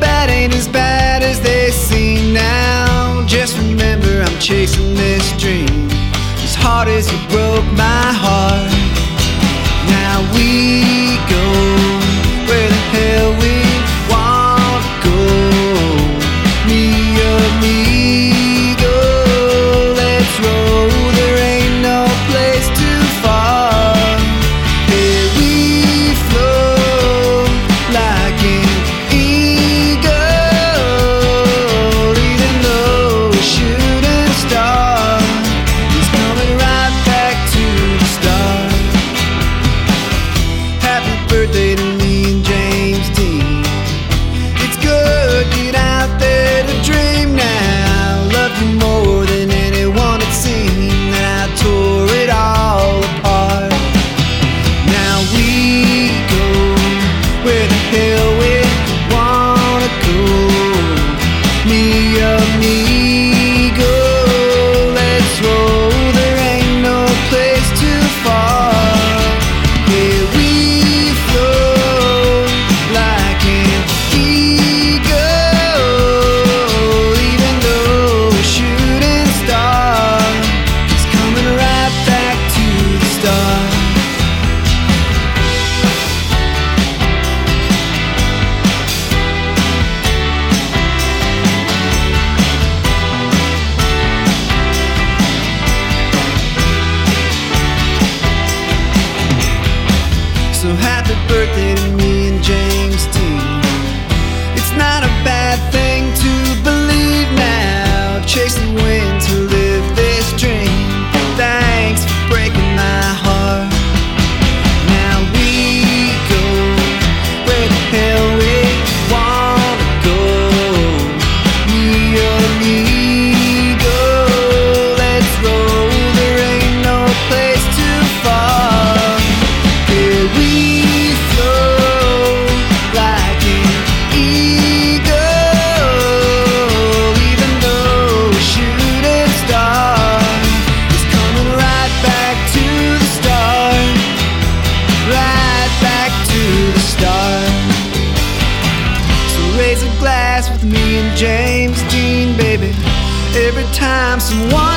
bad ain't as bad as they seem now. Just remember, I'm chasing this dream as hard as you broke my heart. Now we. So happy birthday to me and James Dean. It's not a bad thing. every time someone